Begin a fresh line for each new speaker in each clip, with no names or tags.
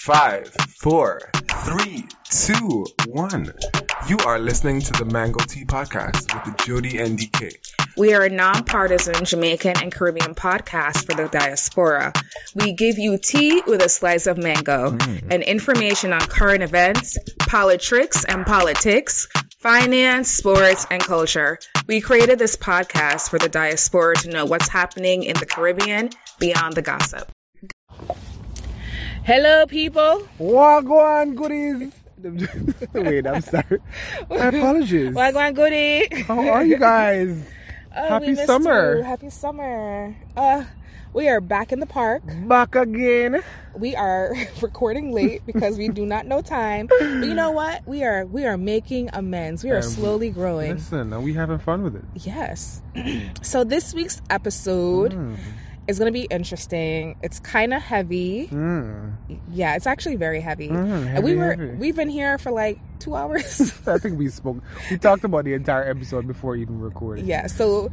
Five, four, three, two, one. You are listening to the Mango Tea Podcast with Jody and DK.
We are a nonpartisan Jamaican and Caribbean podcast for the diaspora. We give you tea with a slice of mango mm. and information on current events, politics and politics, finance, sports, and culture. We created this podcast for the diaspora to know what's happening in the Caribbean beyond the gossip. Hello, people.
Wagwan goodies. Wait, I'm sorry. My apologies.
Wagwan goodie.
How are you guys?
Oh,
Happy summer.
you. Happy summer. Uh, we are back in the park.
Back again.
we are recording late because we do not know time. But you know what? We are we are making amends. We are
Um,
slowly growing.
Listen, are we having fun with it?
Yes. so this week's episode
Mm.
Is going to be interesting. It's kind of heavy.
Mm.
Yeah, it's actually very heavy.
Mm,
and we were
heavy.
we've been here for like 2 hours.
I think we spoke. We talked about the entire episode before even recording.
yeah, so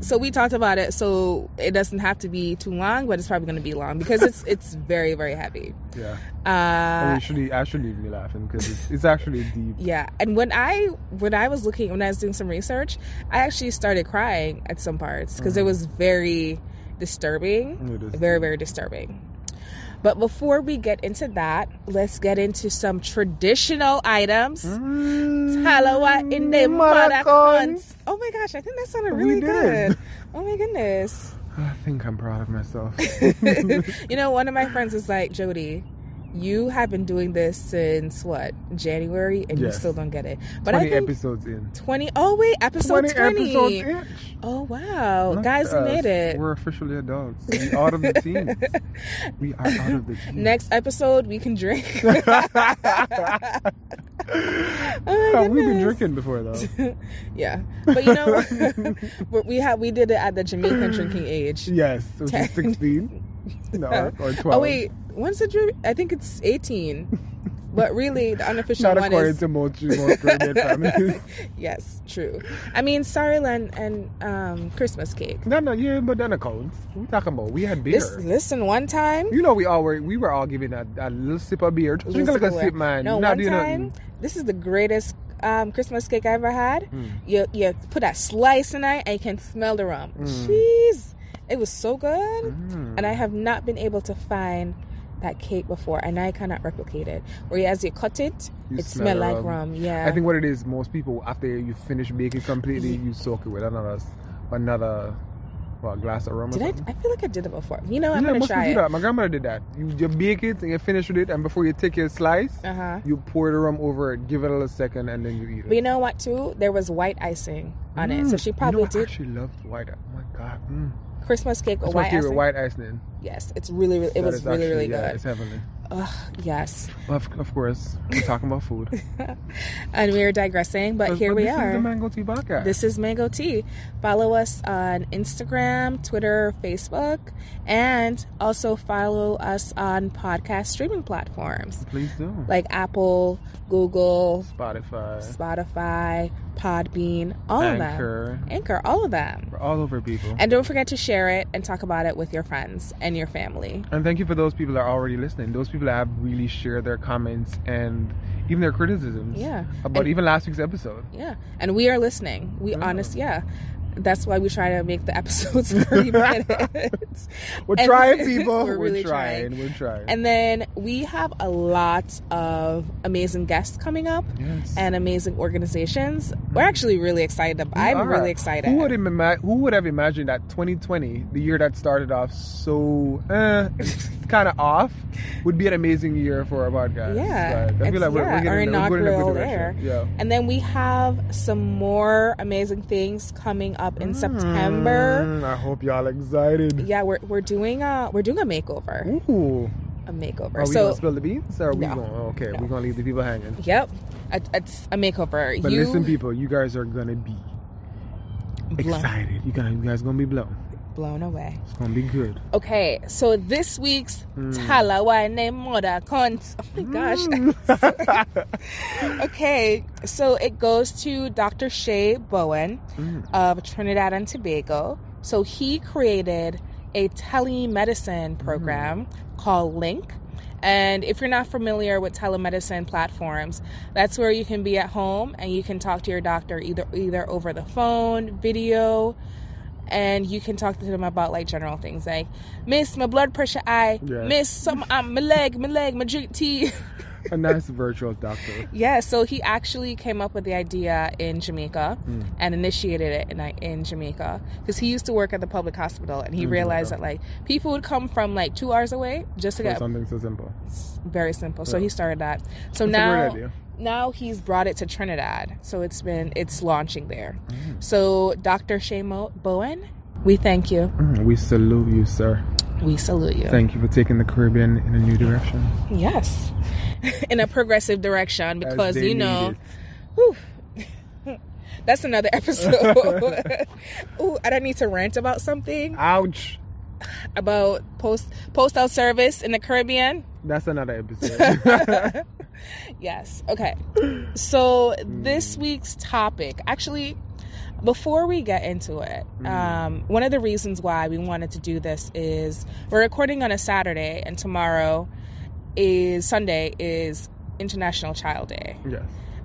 so we talked about it so it doesn't have to be too long, but it's probably going to be long because it's it's very very heavy.
Yeah.
Uh
I should I should leave me laughing because it's, it's actually deep.
Yeah, and when I when I was looking when I was doing some research, I actually started crying at some parts because it was very disturbing,
It is
very very disturbing. But before we get into that, let's get into some traditional items.
Mm.
Talawa in the
Maracons.
Oh my gosh, I think that sounded really good. Oh my goodness.
I think I'm proud of myself.
you know, one of my friends is like, Jody, you have been doing this since what January, and you still don't get it. But I
Twenty
think
episodes in.
20 oh wait episode 20,
episodes
oh wow
Look
guys we made it.
We're officially adults. We out of the teens. We are out of the teens.
next episode we can drink oh
we've been drinking before though.
yeah but you know we had we did it at the jamaican drinking age
yes, which is sixteen. No, or twelve.
oh wait when's the drink i think it's 18 but really the unofficial
Not
one
according
is
to most most Caribbean families.
yes true i mean sorrel and, and um christmas cake
no, no, yeah, but that accounts. We talking about we had beer.
This, listen one time
you know, we all were we were all giving a, a little sip of beer. Just drink a sip, man.
No,
Not
one time,
nothing.
this is the greatest um, Christmas cake I ever had.
Mm.
You you put that slice in it and you can smell the rum.
Mm.
Jeez, it was so good,
Mm.
and I have not been able to find that cake before, and I cannot replicate it. Whereas you cut it,
You
it
smell
smell like
rum.
rum. Yeah,
I think what it is, most people after you finish baking completely, you soak it with another another what, glass of rum.
did
or
I?
something.
I feel like I did it before. You know, I'm gonna try
do
it.
that. My grandmother did that. You, you bake it and you finish with it, and before you take your slice,
Uh huh.
you pour the rum over it, give it a little second, and then you eat it.
But you know what? Too, there was white icing on it, so
Mm.
she
You
probably
know, I
did
actually loved white. Oh my god, mm.
Christmas cake
that's
with
my
white
favorite
icing.
white icing.
Yes, it's really, really it
That
was really,
actually-
really
yeah,
good.
It's heavenly.
Ugh, yes.
Of, of course, we're talking about food.
and we're digressing, but here
but
we
this Is the
are.
Mango Tea Podcast.
This is Mango Tea. Follow us on Instagram, Twitter, Facebook, and also follow us on podcast streaming platforms
Please do.
like Apple, Google,
Spotify,
Spotify, Podbean, all of them.
Anchor,
Anchor, all of them.
we're all over people.
And don't forget to share it and talk about it with your friends and your family.
And thank you for those people that are already listening. Those people that have really shared their comments and even their criticisms
Yeah.
about
And-
even last week's episode.
Yeah. And we are listening. We
Yeah.
honest, yeah. That's why we try to make the episodes 30 minutes.
We're
And-
trying, people.
We're
We're,
really
trying.
trying.
We're trying.
And then we have a lot of amazing guests coming up
yes.
and amazing organizations. We're actually really excited.
We
I'm
are.
really excited.
Who would, have ima- who would have imagined that 2020, the year that started off so eh, kind of off, would be an amazing year for our podcast?
Yeah.
Like, I feel like we're,
yeah,
we're, getting,
our
we're in a good
inaugural
direction. Yeah.
And then we have some more amazing things coming up in September.
Mm, I hope y'all excited.
Yeah, we're, we're doing a we're doing a makeover.
Ooh.
A makeover.
Are we
so
gonna spill the beans, or are we
No.
going? Okay,
No.
we're gonna leave the people hanging.
Yep. It's a makeover.
But
you
listen, people, you guys are gonna be
blown,
excited. You guys, you guys gonna be blown.
Blown away.
It's gonna be good.
Okay, so this week's
Mm.
Talawa name mother cunt. Oh my gosh. okay, so it goes to Dr. Shay Bowen
Mm.
of Trinidad and Tobago. So he created a telemedicine program called Link. And if you're not familiar with telemedicine platforms, that's where you can be at home and you can talk to your doctor either either over the phone, video, and you can talk to them about like general things like Miss, my blood pressure high,
Yeah.
Miss, some um, my leg, my leg, my drink tea.
A nice virtual doctor.
Yeah, so he actually came up with the idea in Jamaica and initiated it in, in Jamaica because he used to work at the public hospital and he
In
realized
Jamaica.
that like people would come from like two hours away just to
For
get
something so simple.
very simple. So he started that. So
That's a
now
great idea.
Now he's brought it to Trinidad. So it's been it's launching there.
Mm.
So Dr. Shamo Bowen, we thank you.
Mm, We salute you, sir.
We salute you.
Thank you for taking the Caribbean in a new direction.
yes. in a progressive direction because you know That's another episode. Ooh, I don't need to rant about something
Ouch.
about post postal service in the Caribbean.
That's another episode.
Yes. Okay. So this week's topic, actually, before we get into it, um, one of the reasons why we wanted to do this is we're recording on a Saturday, and tomorrow is Sunday is International Child Day.
yes.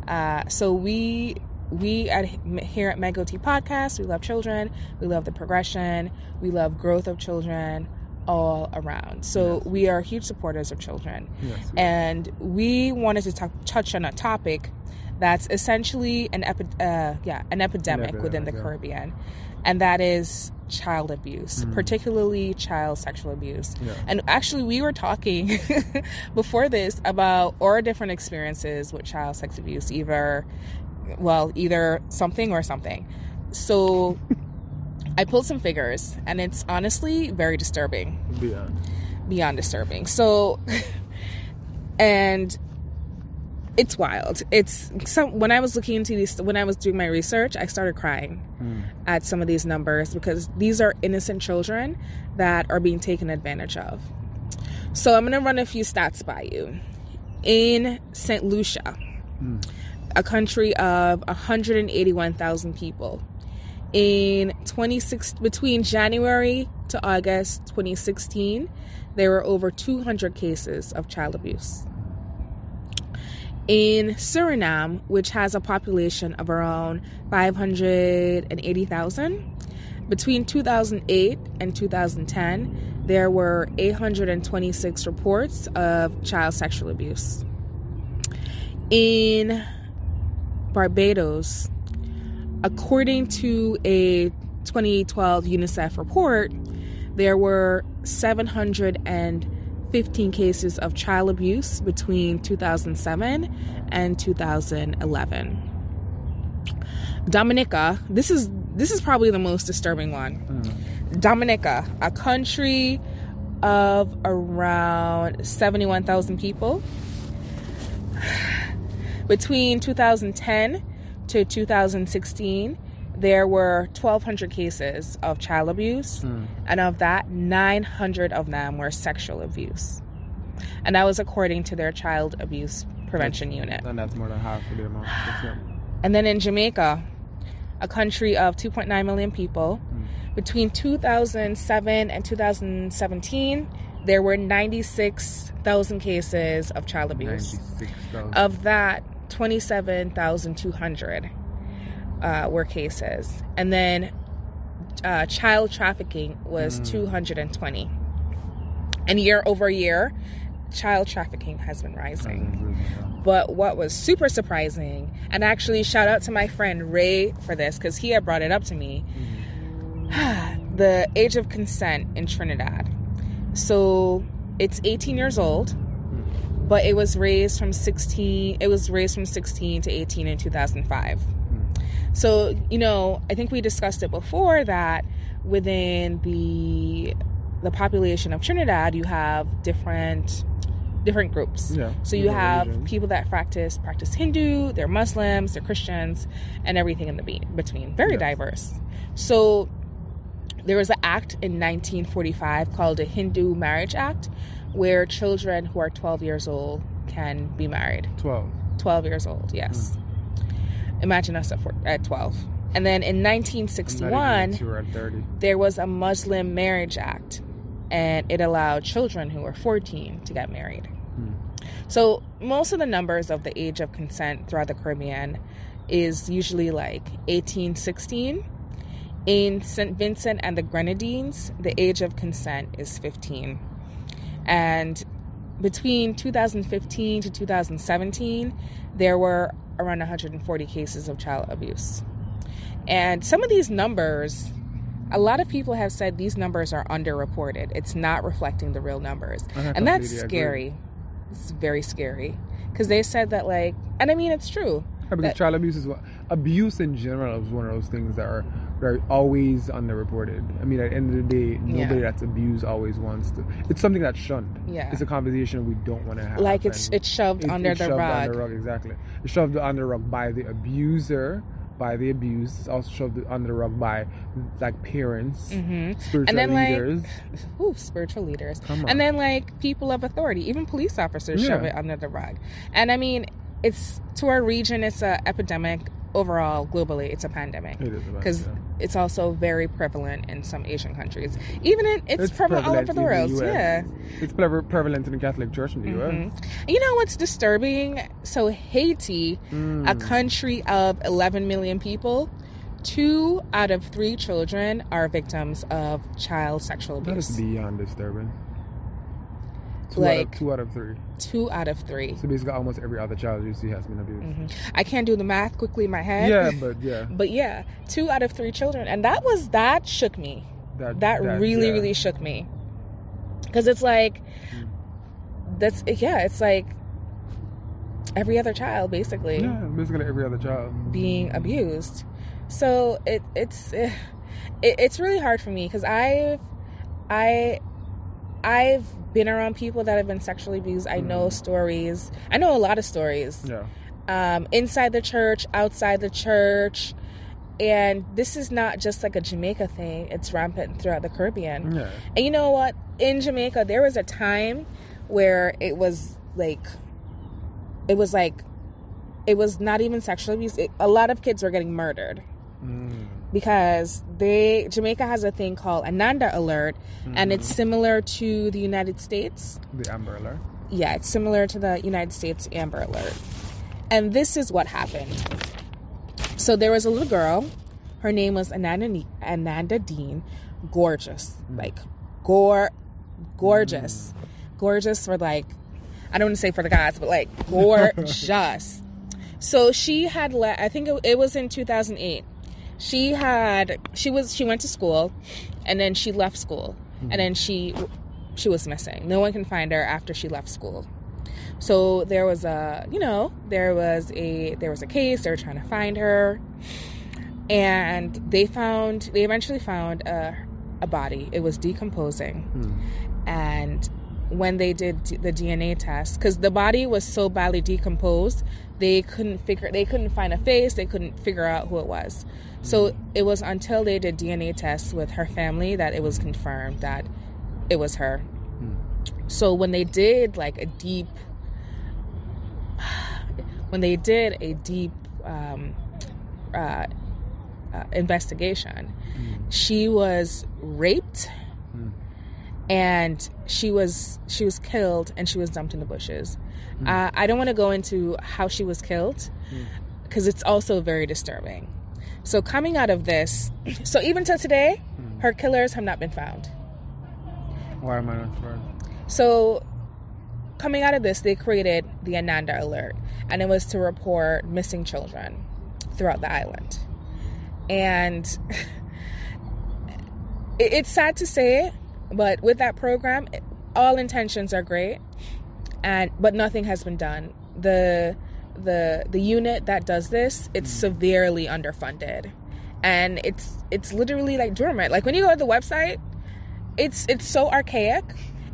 Uh, so we we at here at Mango Tea Podcast, we love children, we love the progression, we love growth of children all around. So
Yes.
we are huge supporters of children,
Yes.
and we wanted to talk, touch on a topic that's essentially an epi- uh, yeah an epidemic within the
yeah.
Caribbean, and that is child abuse,
Mm.
particularly child sexual abuse.
Yeah.
And actually, we were talking before this about our different experiences with child sex abuse, either, well, either something or something. So I pulled some figures, and it's honestly very disturbing,
Beyond.
beyond disturbing. So, and it's wild. It's some when I was looking into these, when I was doing my research, I started crying
Mm.
at some of these numbers because these are innocent children that are being taken advantage of. So I'm going to run a few stats by you. In St. Lucia,
Mm.
a country of 181,000 people, in 26 between January to August 2016, there were over 200 cases of child abuse. In Suriname, which has a population of around 580,000, between 2008 and 2010, there were 826 reports of child sexual abuse. In Barbados, according to a 2012 UNICEF report, there were 715 cases of child abuse between 2007 and 2011. Dominica, this is this is probably the most disturbing one.
Mm.
Dominica, a country of around 71,000 people. Between 2010 to 2016, there were 1,200 cases of child abuse,
Mm.
and of that, 900 of them were sexual abuse. And that was according to their child abuse prevention unit.
And that's more than half of the amount.
And then in Jamaica, a country of 2.9 million people, between 2007 and 2017, there were 96,000 cases of child abuse.
96,000.
Of that, 27,200 uh, were cases. And then uh, child trafficking was
Mm.
220. And year over year, child trafficking has been rising. But what was super surprising, and actually shout out to my friend Ray for this because he had brought it up to me, the age of consent in Trinidad. So it's 18 years old, but it was raised from 16. It was raised from 16 to 18 in 2005. Hmm. So you know, I think we discussed it before that within the the population of Trinidad, you have different different groups.
Yeah.
So you have
religions.
people that practice practice Hindu, they're Muslims, they're Christians, and everything in the be- between. Very
Yes.
diverse. So there was an act in 1945 called the Hindu Marriage Act, where children who are 12 years old can be married.
12.
12 years old, yes. Hmm. Imagine us at, four, at 12. And then in 1961,
even sure 30.
there was a Muslim Marriage Act, and it allowed children who were 14 to get married. Hmm. So most of the numbers of the age of consent throughout the Caribbean is usually like 18, 16. In St. Vincent and the Grenadines, the age of consent is 15. And between 2015 to 2017, there were around 140 cases of child abuse. And some of these numbers, a lot of people have said these numbers are underreported. It's not reflecting the real numbers. And that's scary. It's very scary. Because they said that, like, and I mean, it's true.
Yeah, because
that-
child abuse is what abuse in general is one of those things that are very always underreported. I mean, at the end of the day, nobody
Yeah.
that's abused always wants to. It's something that's shunned.
Yeah.
It's a conversation we don't want to have.
Like, it's it's shoved under
it's
the
shoved
rug.
Under rug, exactly. It's shoved under the rug by the abuser, by the abused. It's also shoved under the rug by like parents,
hmm
spiritual
And then, like,
leaders.
Ooh, spiritual leaders. And then, like, people of authority, even police officers shove it under the rug. And I mean, it's to our region, it's a epidemic. Overall, globally, it's a pandemic.
It
Because
yeah.
it's also very prevalent in some Asian countries. Even in, it's, prevalent, all over the world.
US.
Yeah.
It's prev- prevalent in the Catholic Church in the US.
Mhm. You know what's disturbing? So Haiti, a
Mm.
country of 11 million people, two out of three children are victims of child sexual abuse.
That is beyond disturbing. Two, out of,
Like-
two out of three.
Two out of three.
So basically, almost every other child you see has been abused.
Mhm. I can't do the math quickly in my head.
Yeah, but yeah,
But yeah, two out of three children, and that was that shook me.
that
That, really,
yeah.
really shook me. Because it's like, that's yeah, it's like every other child basically
Yeah, basically every other child.
being abused. So it it's it, it's really hard for me because I've I I've been around people that have been sexually abused. I know
Mhm.
stories. I know a lot of stories.
Yeah,
um, inside the church, outside the church. And this is not just like a Jamaica thing, it's rampant throughout the Caribbean.
yeah.
And you know what? In Jamaica, there was a time where it was like, it was like, it was not even sexual abuse. It, a lot of kids were getting murdered
Mm.
Because they, Jamaica has a thing called Ananda Alert, and it's
Mhm.
similar to the United States
the Amber Alert.
yeah, it's similar to the United States Amber Alert. And this is what happened. So there was a little girl. Her name was Ananda, Ananda Dean. Gorgeous. Like, gore, gorgeous. Gorgeous for like, I don't want to say for the guys, but like, gorgeous. so she had, let. I think it, it was in 2008. She had, she was, she went to school and then she left school and then she she was missing. No one can find her after she left school. So there was a, you know, there was a there was a case. They were trying to find her, and they found they eventually found a a body. It was decomposing,
Hmm.
and when they did the DNA test, because the body was so badly decomposed, they couldn't figure they couldn't find a face. They couldn't figure out who it was. So it was until they did DNA tests with her family that it was confirmed that it was her.
Hmm.
So when they did like a deep, when they did a deep um, uh, uh, investigation,
Hmm.
she was raped
Hmm.
And she was she was killed and she was dumped in the bushes.
Hmm.
Uh, I don't want to go into how she was killed
Hmm.
because it's also very disturbing. So coming out of this, so even till today,
Hmm.
her killers have not been found.
Why am I not surprised?
So, coming out of this, they created the Ananda Alert, and it was to report missing children throughout the island. And it's sad to say, but with that program, all intentions are great, and but nothing has been done. the the The unit that does this, it's hmm. severely underfunded, and it's it's literally like dormant. Like when you go to the website, it's it's so archaic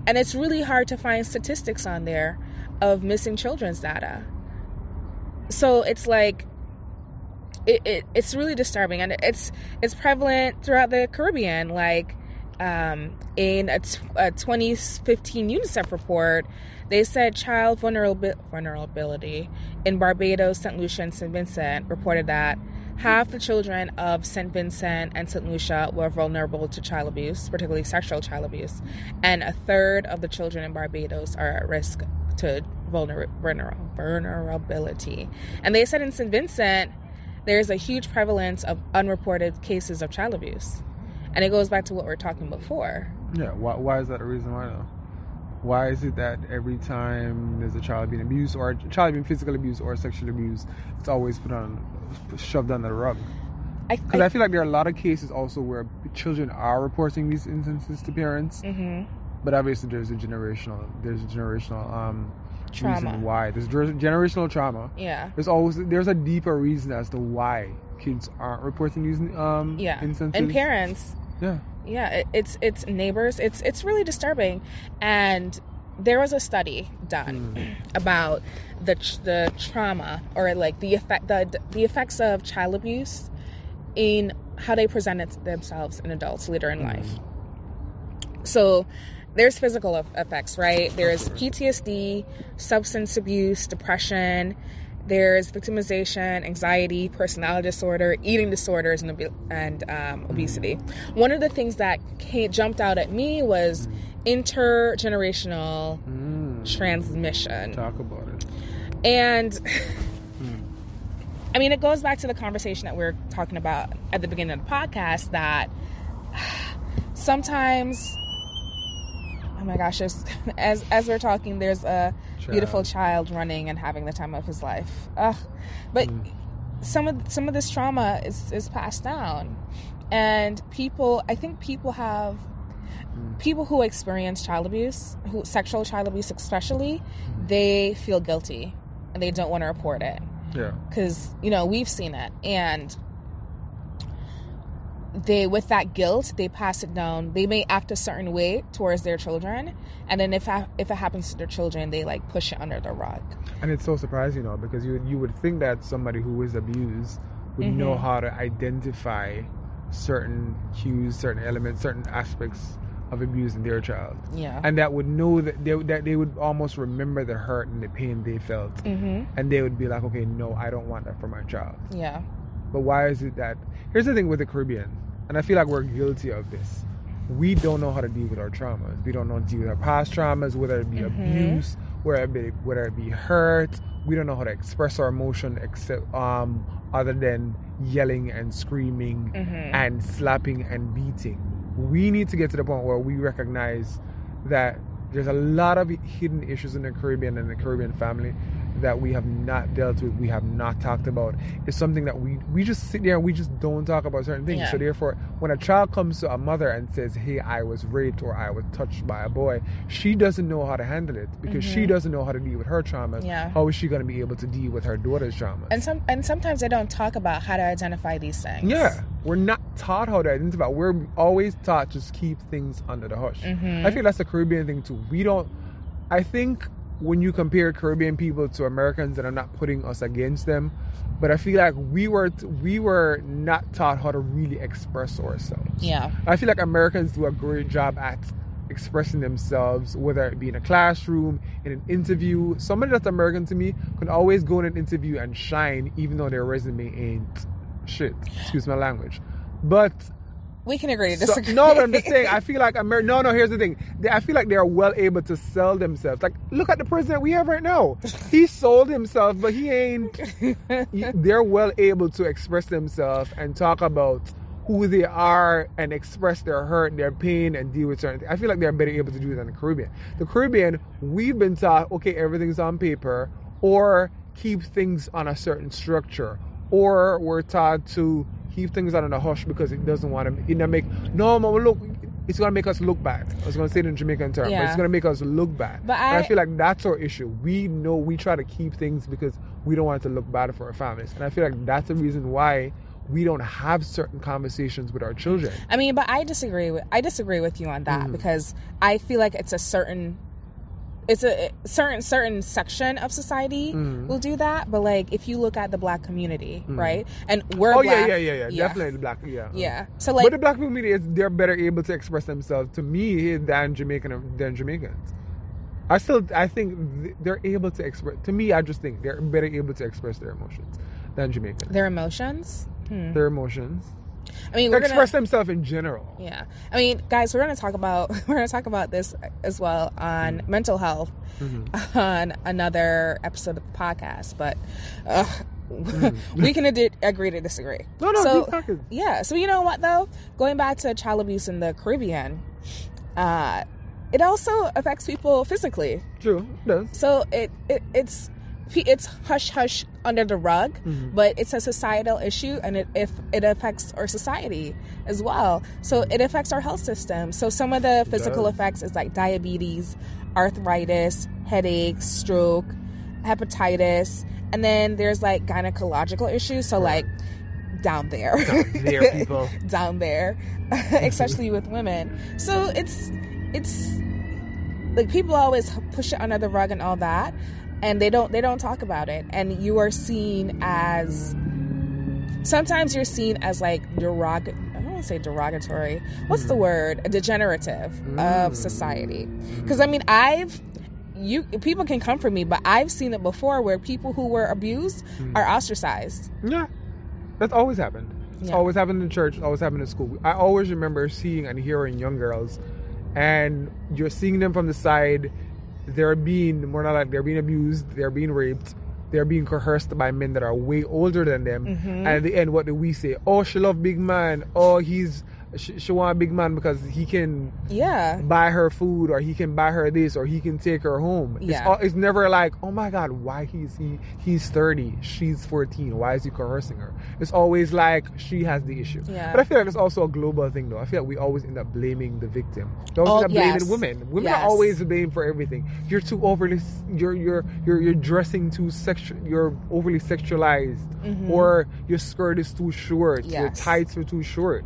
and it's really hard to find statistics on there of missing children's data so it's like it, it it's really disturbing and it's it's prevalent throughout the caribbean like um, in a, t- a 2015 unicef report they said child vulnerabil- vulnerability in barbados st lucia and st vincent reported that half the children of St. Vincent and St. Lucia were vulnerable to child abuse, particularly sexual child abuse, and a third of the children in Barbados are at risk to vulner- vulnerability. And they said in St. Vincent, there's a huge prevalence of unreported cases of child abuse. And it goes back to what we are talking before.
Yeah, why, why is that a reason why though? Why is it that every time there's a child being abused or a child being physically abused or sexually abused, it's always put on, shoved under the rug? Because I, I, feel like there are a lot of cases also where children are reporting these instances to parents,
mm-hmm.
but obviously there's a generational, there's a generational um, reason why. There's generational trauma.
Yeah.
There's always there's a deeper reason as to why kids aren't reporting these um,
yeah.
instances.
And parents.
Yeah.
Yeah, it, it's it's neighbors. It's it's really disturbing, and there was a study done mm. about the the trauma or like the effect the the effects of child abuse in how they present themselves in adults later in mm. life. So there's physical effects, right? There's PTSD, substance abuse, depression, there's victimization, anxiety, personality disorder, eating disorders, and, and um, obesity. One of the things that came, jumped out at me was intergenerational mm. transmission.
Talk about it.
And mm. I mean, it goes back to the conversation that we are talking about at the beginning of the podcast that sometimes oh my gosh, as as we're talking, there's a child. beautiful child running and having the time of his life. Ugh. But mm. some of some of this trauma is is passed down, and people, I think people have mm. people who experience child abuse, who sexual child abuse especially, mm. they feel guilty and they don't want to report it.
Yeah.
Because you know we've seen it and they with that guilt they pass it down. They may act a certain way towards their children and then if if it happens to their children they like push it under the rug.
And it's so surprising you know because you you would think that somebody who is abused would mm-hmm. know how to identify certain cues certain elements certain aspects of abusing their child.
Yeah.
And that would know that they, that they would almost remember the hurt and the pain they felt.
Mm-hmm.
and they would be like okay no i don't want that for my child.
Yeah.
But why is it that here's the thing with the caribbean and I feel like we're guilty of this. We don't know how to deal with our traumas. We don't know how to deal with our past traumas, whether it be mm-hmm. abuse, whether it be, whether it be hurt. We don't know how to express our emotion except um, other than yelling and screaming
mm-hmm.
and slapping and beating. We need to get to the point where we recognize that there's a lot of hidden issues in the Caribbean and the Caribbean family that we have not dealt with, we have not talked about. It's something that we we just sit there and we just don't talk about certain things.
Yeah.
So therefore, when a child comes to a mother and says, "Hey, I was raped or I was touched by a boy," she doesn't know how to handle it because mm-hmm. she doesn't know how to deal with her trauma.
Yeah.
How is she going to be able to deal with her daughter's trauma?
And some and sometimes they don't talk about how to identify these things.
Yeah, we're not taught how to identify. We're always taught just keep things under the hush.
Mm-hmm.
I think that's the Caribbean thing too. We don't. I think when you compare Caribbean people to Americans, and I'm not putting us against them, but I feel like we were we were not taught how to really express ourselves.
Yeah,
I feel like Americans do a great job at expressing themselves, whether it be in a classroom, in an interview. Somebody that's American to me can always go in an interview and shine, even though their resume ain't shit. Excuse my language, but
we can agree to disagree.
So, no, but I'm just saying. I feel like Amer- No, no. Here's the thing. I feel like they are well able to sell themselves. Like, look at the president we have right now. He sold himself, but he ain't. they're well able to express themselves and talk about who they are and express their hurt, and their pain, and deal with certain things. I feel like they're better able to do it than the Caribbean. The Caribbean, we've been taught, okay, everything's on paper, or keep things on a certain structure, or we're taught to keep things under the hush because it doesn't want to. It make no, mama, look. It's gonna make us look bad. I was gonna say it in Jamaican term, yeah. but it's gonna make us look bad.
But I,
I, feel like that's our issue. We know we try to keep things because we don't want it to look bad for our families, and I feel like that's the reason why we don't have certain conversations with our children.
I mean, but I disagree with I disagree with you on that mm. because I feel like it's a certain it's a certain certain section of society mm. will do that but like if you look at the black community mm. right? And we're
oh
black,
yeah, yeah yeah. Yeah. Definitely black yeah
yeah. So like
but the black community is they're better able to express themselves to me than jamaican than jamaicans. I still i think they're able to express to me i just think they're better able to express their emotions than jamaicans.
Their emotions?
Hmm. their emotions
I mean,
express
gonna,
themselves in general.
Yeah, I mean, guys, we're gonna talk about we're gonna talk about this as well on
Mm-hmm.
mental health on another episode of the podcast. But uh, we can ad- agree to disagree.
Mm-hmm. No, no,
so yeah. So you know what though, going back to child abuse in the Caribbean, uh, it also affects people physically.
True, it does.
So it, it it's it's hush hush under the rug,
Mm-hmm.
but it's a societal issue, and it if it affects our society as well. So it affects our health system. So some of the physical effects is like diabetes, arthritis, headaches, stroke, hepatitis, and then there's like gynecological issues. So like down there,
there, people.
down there, especially with women. So it's it's like people always push it under the rug and all that, and they don't they don't talk about it. And you are seen as sometimes you're seen as like derog. I don't want to say derogatory. What's the mm. word? A degenerative of mm. society. Because I mean, I've you people can come for me, but I've seen it before where people who were abused mm. are ostracized.
Yeah, that's always happened. It's
Yeah.
always happened in church. It's always happened in school. I always remember seeing and hearing young girls, and you're seeing them from the side. They're being more not like they're being abused. They're being raped. They're being coerced by men that are way older than them.
Mm-hmm.
And at the end, what do we say? Oh, she love big man. Oh, he's she, she want a big man because he can
Yeah.
buy her food or he can buy her this or he can take her home. It's,
Yeah.
all, it's never like, oh my God, why he's he he's 30, she's 14, why is he coercing her? It's always like she has the issue.
Yeah.
But I feel like it's also a global thing though. I feel like we always end up blaming the victim. We always
Oh,
end up blaming
yes.
women. Women
Yes.
are always blamed for everything. You're too overly you're you're you're you're dressing too sexual you're overly sexualized or your skirt is too short, your
Mm-hmm.
Tights are too short.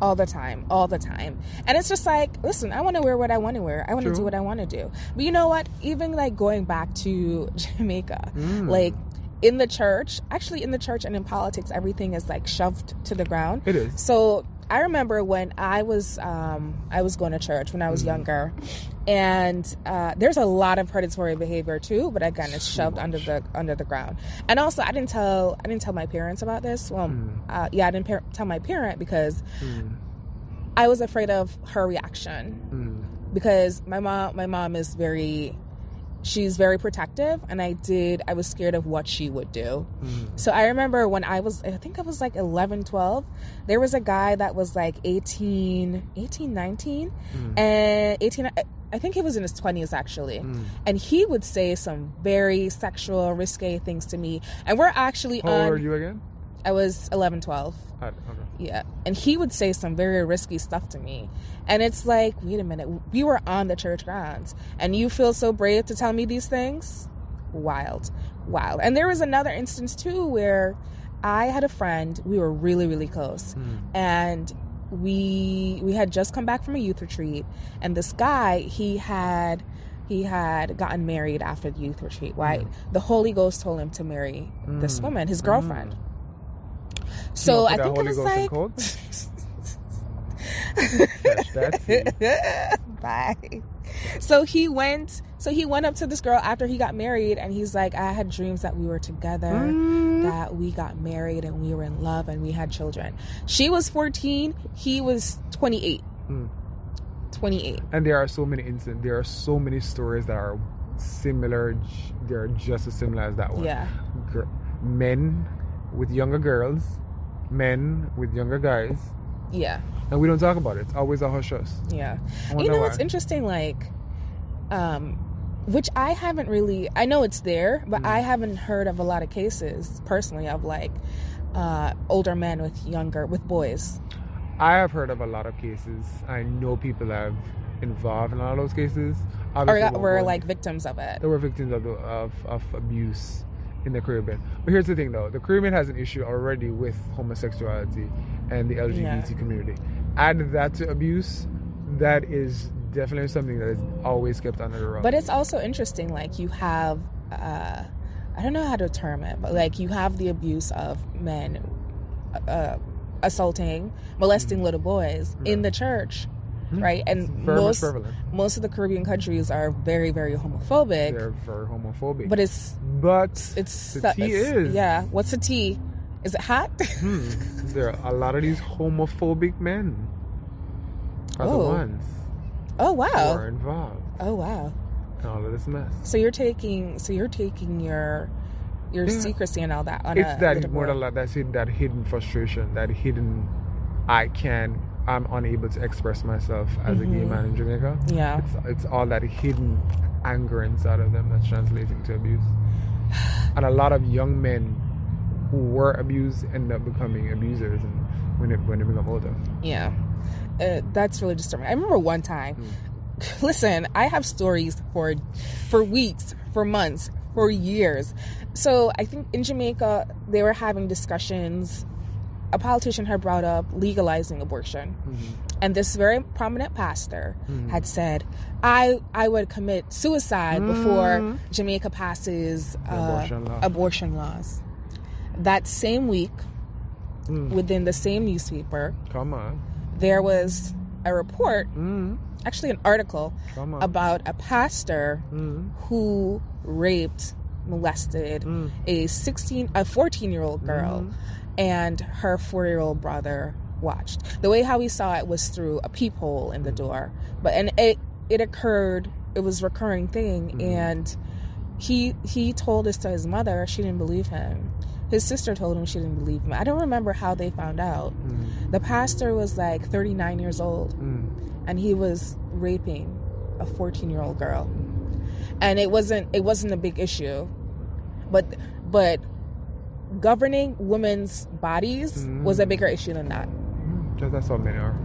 All the time, all the time. And it's just like, listen, I want to wear what I want to wear. I want to do what I want to do. But you know what? Even like going back to Jamaica,
Mm.
like in the church, actually in the church and in politics, everything is like shoved to the ground.
It is.
So I remember when I was um, I was going to church when I
Mm.
was younger, and uh, there's a lot of predatory behavior too. But again, it's shoved under the under the ground. And also, I didn't tell I didn't tell my parents about this. Well,
Mm.
uh, yeah, I didn't par- tell my parent because I was afraid of her reaction
Mm.
because my mom my mom is very she's very protective and I did I was scared of what she would do. Mm-hmm. So I remember when I was I think I was like 11 12 there was a guy that was like 18 18 19 mm. and 18 I- think he was in his 20s actually. Mm. And he would say some very sexual risque things to me and we're actually
How old are you again?
I was 11 12.
I- okay.
Yeah. And he would say some very risky stuff to me. And it's like, wait a minute, we were on the church grounds and you feel so brave to tell me these things? Wild. Wild. And there was another instance too where I had a friend, we were really, really close. Hmm. And we we had just come back from a youth retreat and this guy, he had he had gotten married after the youth retreat, right? Hmm. The Holy Ghost told him to marry this hmm. woman, his girlfriend. So I think it was like
code? Catch that.
Bye. So he went. So he went up to this girl after he got married, and he's like, "I had dreams that we were together,
Mm.
that we got married, and we were in love, and we had children." She was fourteen. He was twenty-eight.
Mm.
Twenty-eight.
And there are so many incidents. There are so many stories that are similar. They're just as similar as that one.
Yeah.
Men with younger girls, men with younger guys,
Yeah.
and we don't talk about it. It's always a hush hush.
Yeah. You know what's
why.
interesting? Like, um, which I haven't really. I know it's there, but
Mm.
I haven't heard of a lot of cases personally of like uh, older men with younger with boys.
I have heard of a lot of cases. I know people that have involved in a lot of those cases.
or
Obviously,
that were like victims of it.
They were victims of, of, of abuse in the Caribbean. But here's the thing though the Caribbean has an issue already with homosexuality and the LGBT
Yeah.
community. Add that to abuse, that is definitely something that is always kept under the rug.
But it's also interesting, like you have, uh, I don't know how to term it, but like you have the abuse of men uh, assaulting, molesting little boys in the church, right? And
Mm-hmm. very much
most most of the Caribbean countries are very very homophobic.
They're very homophobic.
But it's
but
it's
the T
it's-
is
yeah. What's the T? Is it hot?
Hmm. There are a lot of these homophobic men are the
Oh.
ones
oh
who are
wow.
involved
Oh wow.
in all of this mess.
So you're taking so you're taking your your
Yeah.
secrecy and all that on
It's
a
that more than that. That's it. That hidden frustration. That hidden. I can. I'm unable to express myself as a gay
Mhm.
man in Jamaica.
Yeah.
It's it's all that hidden anger inside of them that's translating to abuse. And a lot of young men who were abused end up becoming abusers, and when they, when they become older.
Yeah. Uh, that's really disturbing. I remember one time.
Mm.
Listen, I have stories for for weeks, for months, for years. So I think in Jamaica they were having discussions. A politician had brought up legalizing abortion,
Mhm.
and this very prominent pastor
Mhm.
had said, "I I would commit suicide before
Mhm.
Jamaica passes uh,
abortion law.
abortion laws." That same week,
Mm.
within the same newspaper,
Come on.
there was a report,
Mm.
actually an article,
Come on.
about a pastor
Mm.
who raped, molested
Mm.
a 16, a 14 year old girl,
Mhm.
And her four year old brother watched. The way how we saw it was through a peephole in the door, but and it it occurred. It was a recurring thing,
Mhm.
and he he told this to his mother. She didn't believe him. His sister told him she didn't believe him. I don't remember how they found out.
Mm.
The pastor was like 39 years old
Mm.
and he was raping a 14 year old girl and it wasn't it wasn't a big issue but but governing women's bodies was a bigger issue than that
Because that's how men are.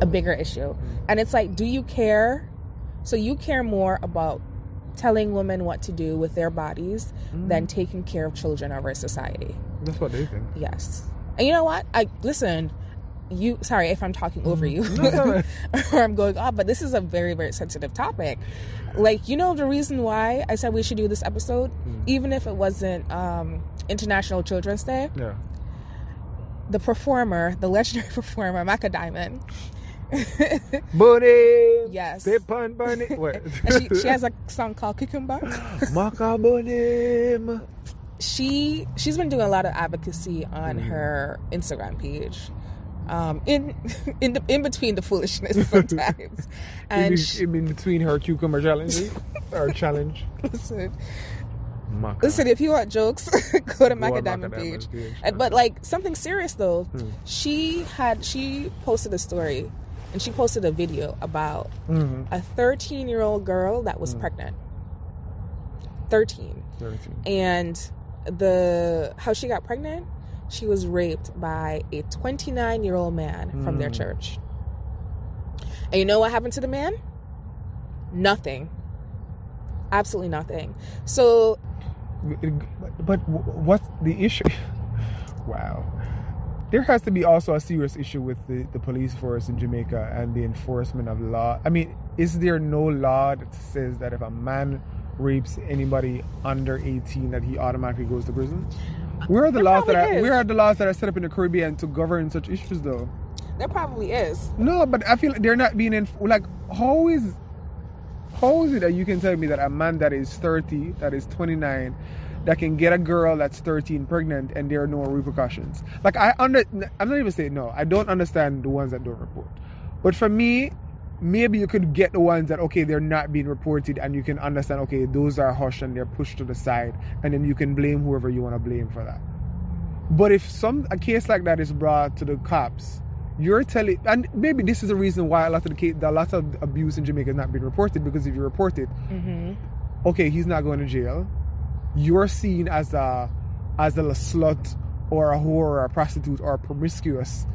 a bigger issue and it's like do you care so you care more about telling women what to do with their bodies mm. than taking care of children of our society
That's what they think.
Yes. And you know what? I listen. You sorry if I'm talking over you
all right.
or I'm going off, but this is a very very sensitive topic. Like you know the reason why I said we should do this episode,
Mm.
even if it wasn't um, International Children's Day.
Yeah.
The performer, the legendary performer, Macka Diamond.
Bunny.
Yes.
Step on bunny. What?
She, she has a song called Cucumber.
Macka bunny.
she she's been doing a lot of advocacy on
Mm.
her Instagram page. Um, in in the, in between the foolishness sometimes, and
in, in between her cucumber challenges or challenge.
listen,
Macka.
listen. If you want jokes, go to Macka
on
Diamond
Macka
page.
Diamond page.
And- But like something serious though,
Hmm.
she had she posted a story, and she posted a video about
Mhm.
a 13 year old girl that was
Hmm.
pregnant. 13.
Thirteen.
and the how she got pregnant she was raped by a 29 year old man from their
Mm.
church and you know what happened to the man nothing absolutely nothing so
But, but what's the issue? Wow. There has to be also a serious issue with the, the police force in Jamaica and the enforcement of law. I mean, is there no law that says that if a man rapes anybody under 18 that he automatically goes to prison? Where are the
There
laws that are
is.
where are the laws that are set up in the Caribbean to govern such issues though?
there probably is
No, but I feel like they're not being in like how is how is it that you can tell me that a man that is 30, that is 29, that can get a girl that's 13 pregnant and there are no repercussions? Like I under I'm not even saying no. I don't understand the ones that don't report. But for me, maybe you could get the ones that okay, they're not being reported and you can understand okay, those are hushed and they're pushed to the side and then you can blame whoever you want to blame for that. But if some a case like that is brought to the cops, you're telling, and maybe this is the reason why a lot of the case, a lot of abuse in Jamaica is not being reported because if you report it,
mm-hmm.
okay, he's not going to jail. You're seen as a as a slut or a whore or a prostitute or promiscuous,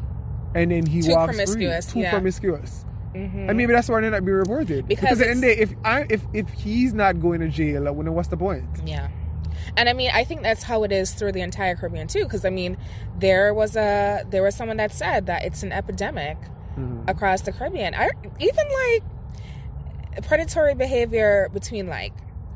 and then he
Too
walks
promiscuous,
free. Too
yeah.
promiscuous.
Mm-hmm.
And maybe that's why they're not being reported.
Because
at the end of the day, if I if if he's not going to jail, well, then what's the point?
Yeah. And I mean, I think that's how it is through the entire Caribbean too. Because I mean, there was a there was someone that said that it's an epidemic
Mhm.
across the Caribbean. I even like predatory behavior between like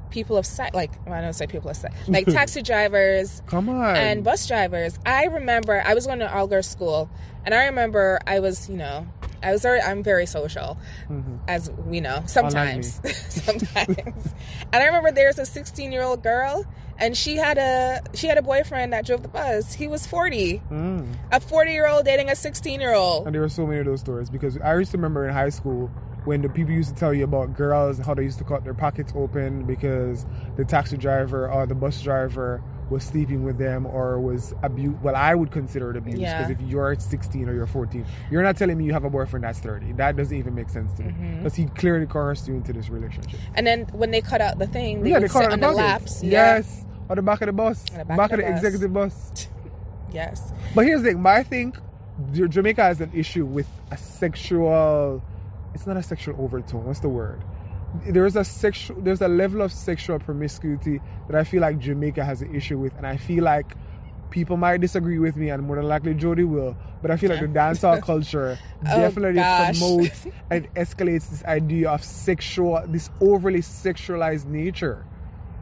people of sight, like well, I don't say people of sight, like taxi drivers
Come on.
and bus drivers. I remember I was going to Algar school, and I remember I was, you know, I was very, I'm very social,
Mhm.
as we know, sometimes, sometimes. and I remember there's a 16 year old girl, and she had a she had a boyfriend that drove the bus. He was forty,
Mm.
a forty year old dating a sixteen year old.
And there were so many of those stories because I used to remember in high school when the people used to tell you about girls and how they used to cut their pockets open because the taxi driver or the bus driver was sleeping with them or was abuse. Well, I would consider it abuse
Yeah.
because if you're 16 or you're 14, you're not telling me you have a boyfriend that's 30. That doesn't even make sense to me
mm-hmm.
because he clearly coerced you into this relationship.
And then when they cut out the thing, they
yeah, they
sit
it
on
the
the laps. Yeah.
Yes, or the back of the bus,
On the back
back
of
of
the
the
bus.
executive bus.
Yes.
But here's the thing. Think J- Jamaica has an issue with a sexual. It's not a sexual overtone. What's the word? There's a sexual. There's a level of sexual promiscuity that I feel like Jamaica has an issue with, and I feel like people might disagree with me, and more than likely Jody will. But I feel like the dancehall culture
Oh,
definitely
gosh.
promotes and escalates this idea of sexual, this overly sexualized nature.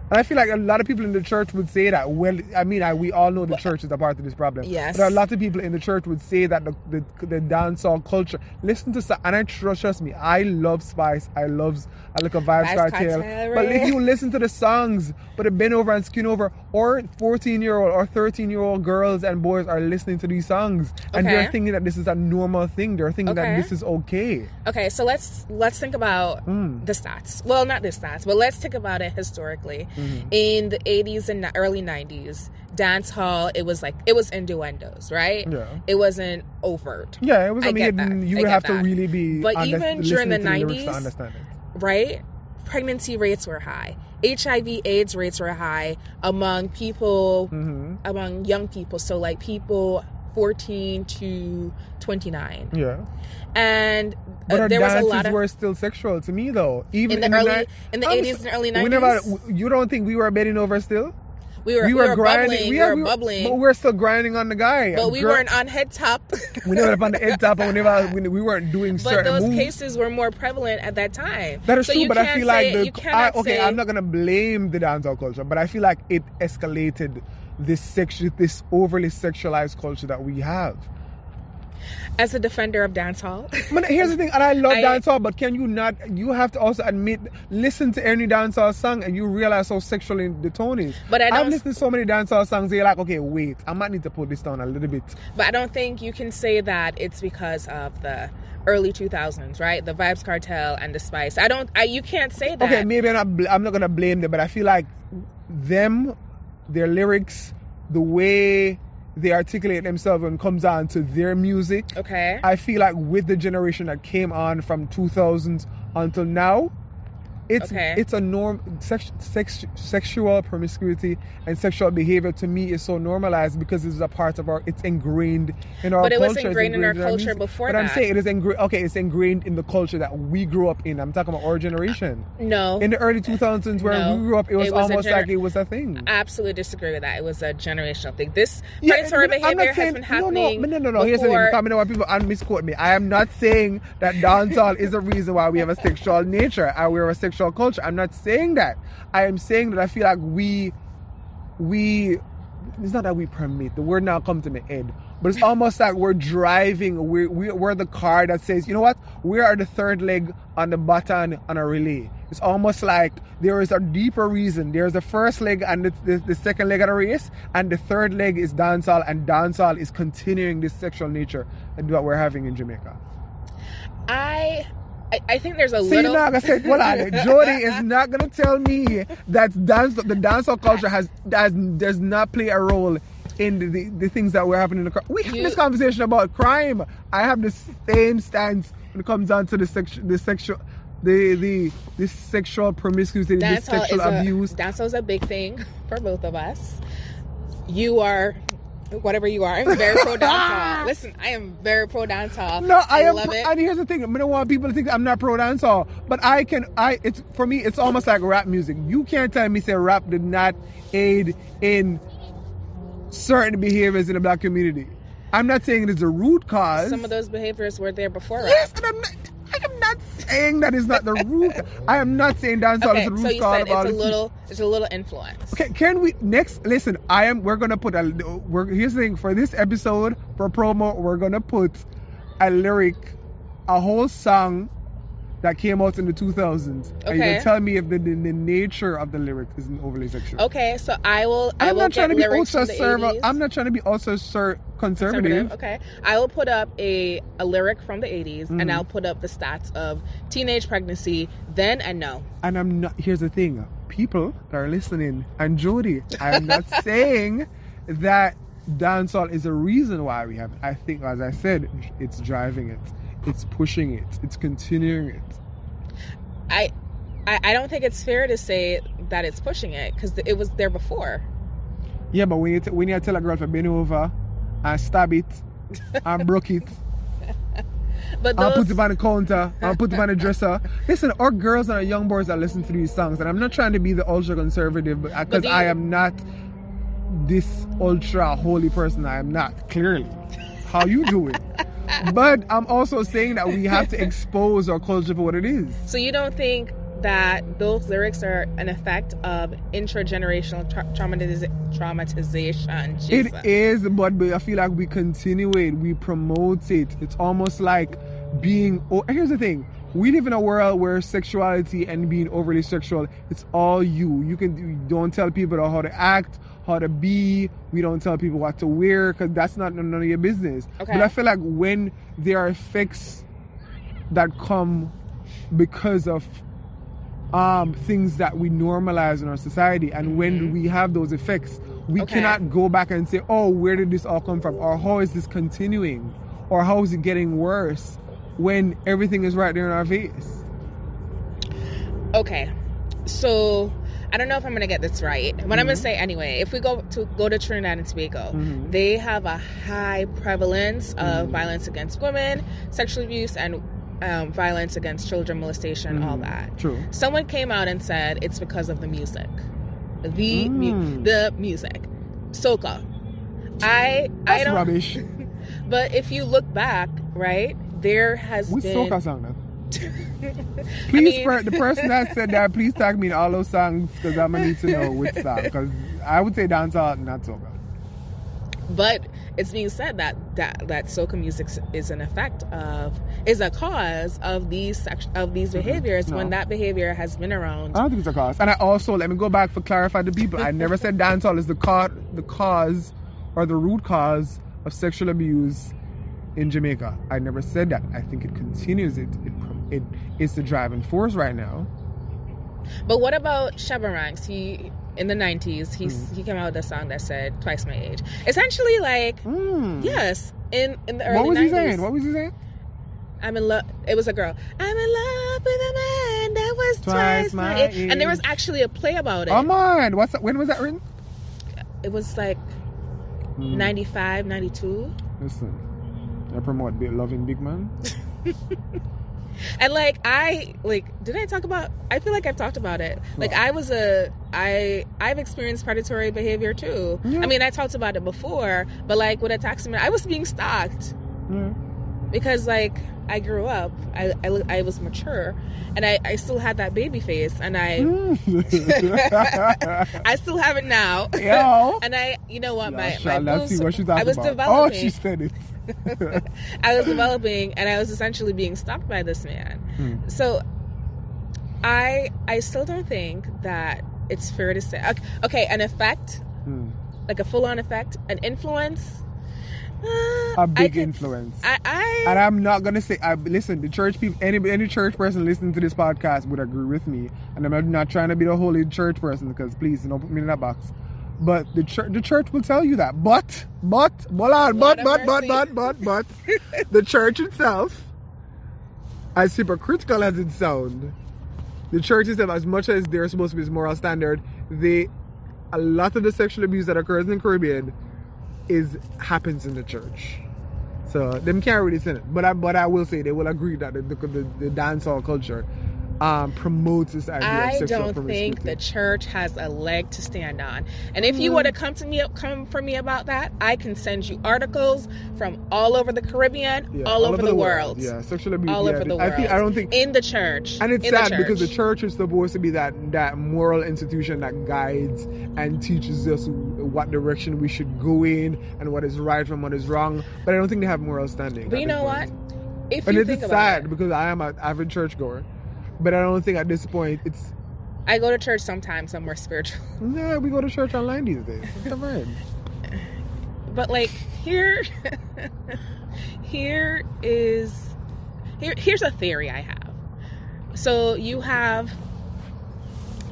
And I feel like a lot of people in the church would say that. Well, I mean, I, we all know the church is a part of this problem.
Yes.
But a lot of people in the church would say that the, the, the dancehall culture. Listen to, and I trust, trust me, I love Spice. I love I look a Vibes
Vybz
Cartel. But if you listen to the songs, but a bend over and skin over, or 14 year old or 13 year old girls and boys are listening to these songs, and they're thinking that this is a normal thing. They're thinking that this is okay.
Okay, so let's let's think about
Mm.
the stats. Well, not the stats, but let's think about it historically.
Mm-hmm.
In the 80s and early 90s, dance hall, it was like it was innuendos, right?
Yeah.
It wasn't overt,
Yeah, it was
I get
hidden.
that.
You
I
would have to really be.
But even during the
listening to lyrics to
90s,
understand it.
right? Pregnancy rates were high. HIV AIDS rates were high among people
hmm
among young people, so like people 14 to 29.
Yeah,
And
but
uh,
our
there was a
dances
lot of
were still sexual to me, though. Even
in the early
ni-
in the 80s and early
we
90s.
never- you don't think we were bending over still?
we were we were, bubbling, we
yeah,
were bubbling,
but we were still grinding on the guy.
but we
Girl-
weren't on head top.
We never up on the head top, and we never we, we weren't doing
but
certain But
those
moves.
cases were more prevalent at that time.
That is
so
true, but I feel like the I, okay.
say-
I'm not gonna blame the dancehall culture, but I feel like it escalated this sexu- this overly sexualized culture that we have.
As a defender of dancehall.
But here's the thing, and I love
I-
dancehall, but can you not? You have to also admit, listen to any dancehall song, and you realize how sexually the tone is.
But I
I've listened to so many dancehall songs. You're like, okay, wait, I might need to put this down a little bit.
But I don't think you can say that it's because of the early 2000s, right? The Vybz Cartel and the Spice. I don't. I, you can't say that.
Okay, maybe I'm not. bl- I'm not gonna blame them, but I feel like them, their lyrics, the way they articulate themselves when it comes on to their music.
Okay.
I feel like with the generation that came on from 2000s until now, it's
Okay.
it's a norm. Sex, sex, sexual promiscuity and sexual behavior to me is so normalized because it's a part of our. It's ingrained in our culture.
But it was
culture. it's
ingrained in our culture
music.
before
But I'm saying it is ingrained. Okay, it's ingrained in the culture that we grew up in. I'm talking about our generation.
no.
In the early 2000s, where
No.
we grew up, it was,
It was
almost
gener-
like it was a thing.
I absolutely disagree with that. It was a generational thing. This
Yeah,
predatory
but I'm
behavior
not saying-
has been happening.
No, no, no, no, no. Here's the thing. I what people and misquote me. I am not saying that dancehall is the reason why we have a sexual nature and we have a sexual culture. I'm not saying that. I am saying that I feel like we, we. It's not that we permit. The word now come to my head, but it's almost like we're driving. We're we, we're the car that says, you know what? We are the third leg on the button on a relay. It's almost like there is a deeper reason. There's the first leg and the, the, the second leg of the race, and the third leg is dancehall, and dancehall is continuing this sexual nature that we're having in Jamaica.
I, I, I think there's a
See,
little.
See, now I said, well, I- Jody is not gonna tell me that dance, the dancehall culture has does does not play a role in the, the, the things that we're having in the. We have
You-
this conversation about crime. I have the same stance when it comes down to the sexual, the sexual, the the this sexual promiscuity, this
dancehall
sexual
is a,
abuse.
Dancehall is a big thing for both of us. You are. Whatever you are, I'm very pro dancehall. Listen, I am very pro dancehall.
No, I, am.
love it.
And here's the thing: I don't want people to think I'm not pro dancehall, but I can. I it's for me. It's almost like rap music. You can't tell me say rap did not aid in certain behaviors in the black community. I'm not saying it is a root cause.
Some of those behaviors were there before
Yes,
rap.
and I'm not. I am not saying that is not the root. I am not saying dancehall
Okay,
is the root
so you
cause
said it's a little, it's a little influence.
Okay, can we next listen? I am. We're gonna put a. We're here's the thing for this episode for promo. We're gonna put a lyric, a whole song that came out in the 2000s. And you
Okay.
can tell me if the, the, the nature of the lyric isn't overly sexual.
Okay, so I will. I
I'm
will
not trying to be ultra server. I'm not trying to be ultra ser- conservative.
Okay, I will put up a, a lyric from the 80s
Mhm.
and I'll put up the stats of teenage pregnancy then and no.
And I'm not. Here's the thing, people that are listening, and Jody, I'm not saying that dancehall is a reason why we have it. I think, as I said, it's driving it, it's pushing it, it's continuing it.
I, I I don't think it's fair to say that it's pushing it because it was there before.
Yeah, but when you t- when you tell a girl to bend over and stab it and broke it
But those,
put it on the counter and put it on the dresser. Listen, our girls and our young boys that listen to these songs, and I'm not trying to be the ultra conservative because uh,
do
I am not this ultra holy person. I am not clearly. How you doing? but I'm also saying that we have to expose our culture for what it is.
so you don't think that those lyrics are an effect of intergenerational tra- traumatiz- traumatization? Jesus.
It is, but I feel like we continue it, we promote it. It's almost like being. Oh, here's the thing: we live in a world where sexuality and being overly sexual, it's all you. You can you don't tell people how to act, how to be. We don't tell people what to wear because that's not none of your business.
Okay.
But I feel like when there are effects that come because of um, things that we normalize in our society. And when we have those effects, we
Okay.
cannot go back and say, oh, where did this all come from? Or how is this continuing? Or how is it getting worse when everything is right there in our face?
Okay, so I don't know if I'm gonna get this right. What I'm gonna
Mhm.
say anyway, if we go to go to Trinidad and Tobago,
Mhm.
they have a high prevalence of
Mhm.
violence against women, sexual abuse, and um, violence against children, molestation, all
Mhm.
that.
True.
Someone came out and said it's because of the music, the mu-
Mm.
the music, soca. I I
That's
don't.
rubbish.
But if you look back, right, there has
Which
been.
soca song
I
Please,
mean-
per- the person that said that, please tag me in all those songs because I'm gonna need to know which song. Because I would say dancehall, not soca.
but it's being said that that that soca music is an effect of is a cause of these sex, of these behaviors when
Mm-hmm. No.
that behavior has been around.
I don't think it's a cause. And I also let me go back for clarify the people. I never said dancehall is the cause, the cause, or the root cause of sexual abuse in Jamaica. I never said that. I think it continues. It it it is the driving force right now.
But what about Shabba Ranks? He in the nineties he
Mm.
he came out with a song that said twice my age. Essentially, like
Mm.
yes, in in the early
What was he
90s,
saying? What was he saying?
I'm in love. It was a girl. I'm in love with a man that was
Twice
twice,
my
my age. And there was actually a play about it.
Oh man, what's that? When was that written?
it was like
Mm.
95, 92.
Listen, I promote loving big man.
And like I like did I talk about I feel like I've talked about it. Like I was a I I've experienced predatory behavior too.
Yeah.
I mean I talked about it before, but like with a taxi man I was being stalked
Yeah.
because like I grew up, I I, I was mature and I, I still had that baby face and I
Mm.
I still have it now.
Yo.
And I you know what my,
Gosh,
my boobs-
see what she's
I was
about. Oh,
developing
she said it.
I was developing and I was essentially being stopped by this man.
Hmm.
So I I still don't think that it's fair to say okay, okay an effect
Hmm.
like a full on effect an influence uh,
A
I
big
could-
influence.
I, I
and I'm not gonna say. I listen. The church people, any any church person listening to this podcast would agree with me. And I'm not trying to be the holy church person because please don't put me in that box. But the church, the church will tell you that. But, but, hold on, but,
Lord
but, but, but, but, but, the church itself, as hypocritical as it sounds, the church itself, as much as they're supposed to be this moral standard, they, a lot of the sexual abuse that occurs in the Caribbean, is happens in the church. So them can't really say it. But I but I will say they will agree that the the, the, the dancehall culture um, promotes this idea
I
sexual
don't think the church has a leg to stand on. And if you
Mm.
were to come to me come for me about that, I can send you articles from all over the Caribbean,
Yeah,
all, over, the, world,
Yeah, sexual abuse.
all
yeah,
over the
I,
world.
think, I don't think
in the church.
And it's
in the
sad because the
church.
church is supposed to be that that moral institution that guides and teaches us what direction we should go in and what is right from what is wrong. But I don't think they have moral standing.
But you know
point.
what? if
and it's sad
it,
because I am an avid churchgoer, but I don't think at this point it's.
I go to church sometimes. I'm more spiritual,
Yeah, we go to church online these days. It's fine.
but like here, here is here. Here's a theory I have. So you have.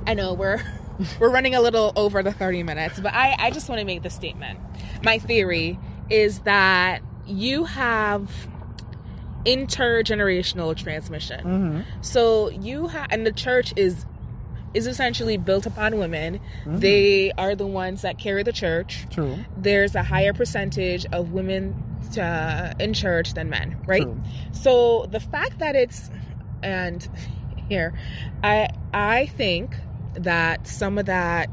I know we're we're running a little over the 30 minutes, but I I just want to make the statement. My theory is that you have intergenerational transmission.
hmm
So you have, and the church is is essentially built upon women.
Mhm.
They are the ones that carry the church.
True.
There's a higher percentage of women uh, in church than men, right?
True.
So the fact that it's and here, I I think that some of that